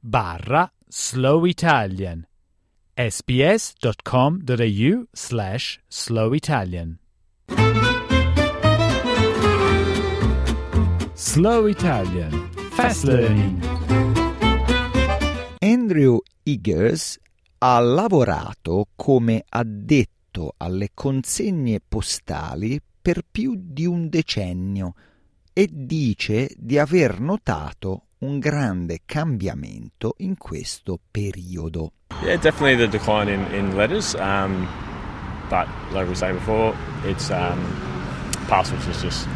barra slow Italian sbs.com.au slash slow Italian Slow Italian. Fast Learning. Andrew Eggers ha lavorato come addetto alle consegne postali per più di un decennio e dice di aver notato un grande cambiamento in questo periodo. Yeah, definitely the decline in, in letters. Um, but like we were saying before, it's um, parcels is just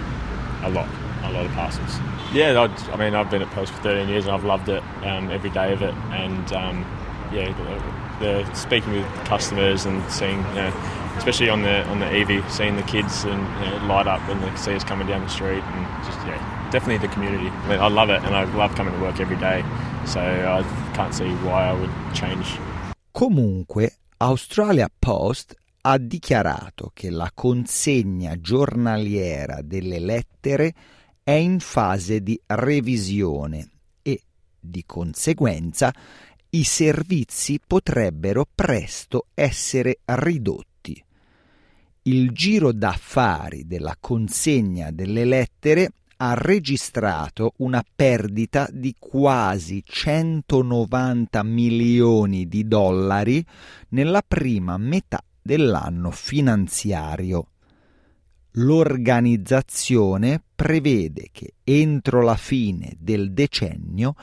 a lot, a lot of parcels. Yeah, I'd, I mean, I've been at Post for 13 years and I've loved it, um, every day of it. And um, yeah, the, the, speaking with customers and seeing, you know, especially on the on the EV, seeing the kids and you know, light up when they see us coming down the street, and just yeah, definitely the community. I, love it, and I love coming to work every day. So I can't see why I would change. Comunque, Australia Post ha dichiarato che la consegna giornaliera delle lettere è in fase di revisione e, di conseguenza, i servizi potrebbero presto essere ridotti. Il giro d'affari della consegna delle lettere ha registrato una perdita di quasi 190 milioni di dollari nella prima metà dell'anno finanziario. L'organizzazione prevede che entro la fine del decennio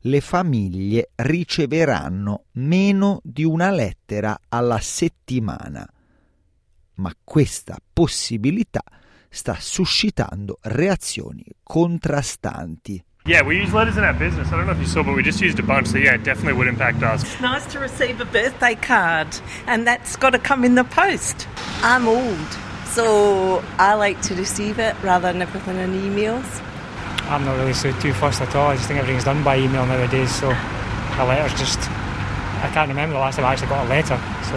le famiglie riceveranno meno di una lettera alla settimana. Ma questa possibilità sta suscitando reazioni contrastanti. Yeah, we use letters in our business. I don't know if you saw, but we just used a bunch, so yeah, it definitely would impact us. It's nice to receive a birthday card, and that's got to come in the post. I'm old, so I like to receive it rather than everything in emails. I'm not really so too fussed at all. I just think everything's done by email nowadays, so a letter's just. I can't remember the last time I actually got a letter, so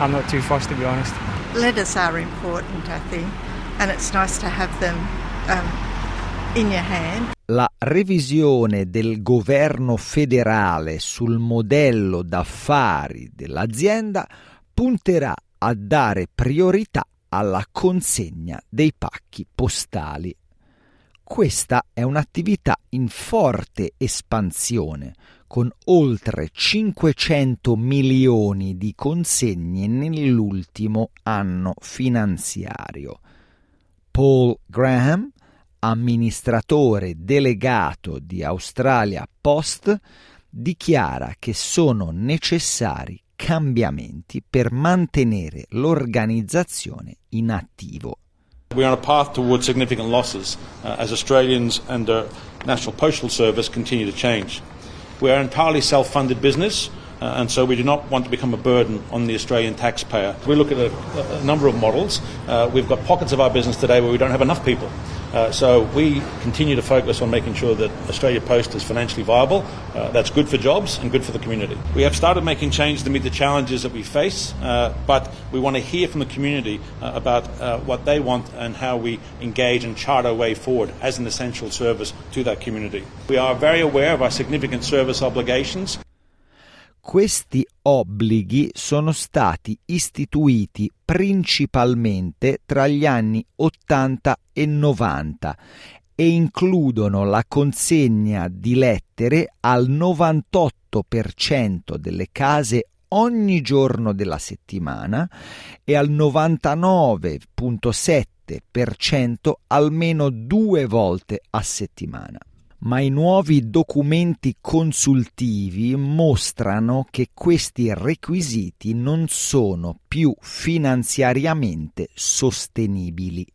I'm not too fussed to be honest. Letters are important, I think, and it's nice to have them um, in your hand. La revisione del governo federale sul modello d'affari dell'azienda punterà a dare priorità alla consegna dei pacchi postali questa è un'attività in forte espansione, con oltre 500 milioni di consegne nell'ultimo anno finanziario. Paul Graham, amministratore delegato di Australia Post, dichiara che sono necessari cambiamenti per mantenere l'organizzazione in attivo. We're on a path towards significant losses uh, as Australians and the National Postal Service continue to change. We are an entirely self funded business. Uh, and so we do not want to become a burden on the Australian taxpayer. We look at a, a number of models. Uh, we've got pockets of our business today where we don't have enough people. Uh, so we continue to focus on making sure that Australia Post is financially viable. Uh, that's good for jobs and good for the community. We have started making changes to meet the challenges that we face, uh, but we want to hear from the community uh, about uh, what they want and how we engage and chart our way forward as an essential service to that community. We are very aware of our significant service obligations. Questi obblighi sono stati istituiti principalmente tra gli anni 80 e 90 e includono la consegna di lettere al 98% delle case ogni giorno della settimana e al 99.7% almeno due volte a settimana ma i nuovi documenti consultivi mostrano che questi requisiti non sono più finanziariamente sostenibili.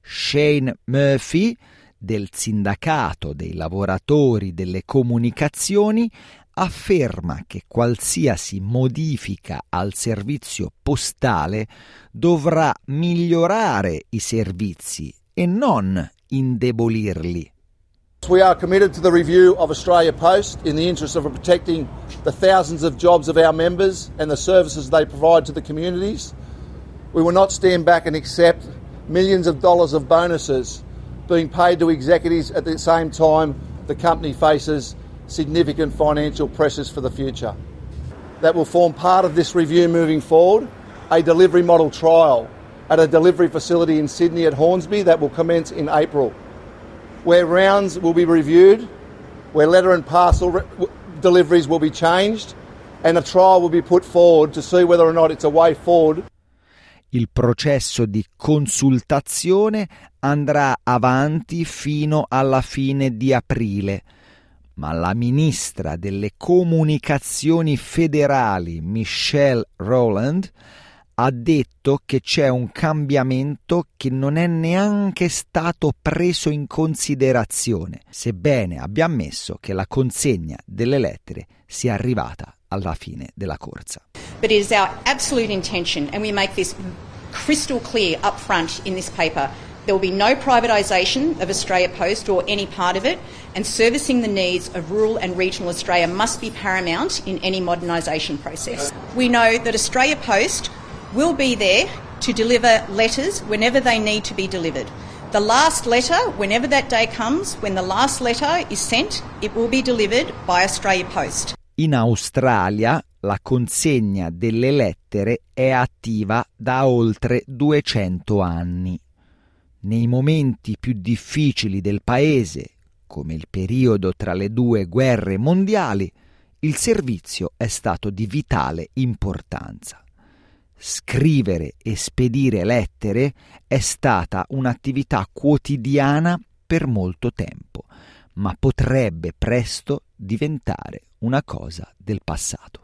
Shane Murphy, del sindacato dei lavoratori delle comunicazioni afferma che qualsiasi modifica al servizio postale dovrà migliorare i servizi e non indebolirli. We are committed to the review of Australia Post in the interest of protecting the thousands of jobs of our members and the services they provide to the communities. We will not stand back and accept millions of dollars of bonuses being paid to executives at the same time the company faces significant financial pressures for the future. That will form part of this review moving forward, a delivery model trial at a delivery facility in Sydney at Hornsby that will commence in April, where rounds will be reviewed, where letter and parcel re- deliveries will be changed, and a trial will be put forward to see whether or not it's a way forward. Il processo di consultazione andrà avanti fino alla fine di aprile, ma la ministra delle comunicazioni federali Michelle Rowland ha detto che c'è un cambiamento che non è neanche stato preso in considerazione, sebbene abbia ammesso che la consegna delle lettere sia arrivata alla fine della corsa. But it is our absolute intention, and we make this crystal clear up front in this paper. There will be no privatisation of Australia Post or any part of it, and servicing the needs of rural and regional Australia must be paramount in any modernisation process. We know that Australia Post will be there to deliver letters whenever they need to be delivered. The last letter, whenever that day comes, when the last letter is sent, it will be delivered by Australia Post. In Australia la consegna delle lettere è attiva da oltre 200 anni. Nei momenti più difficili del paese, come il periodo tra le due guerre mondiali, il servizio è stato di vitale importanza. Scrivere e spedire lettere è stata un'attività quotidiana per molto tempo, ma potrebbe presto diventare una cosa del passato.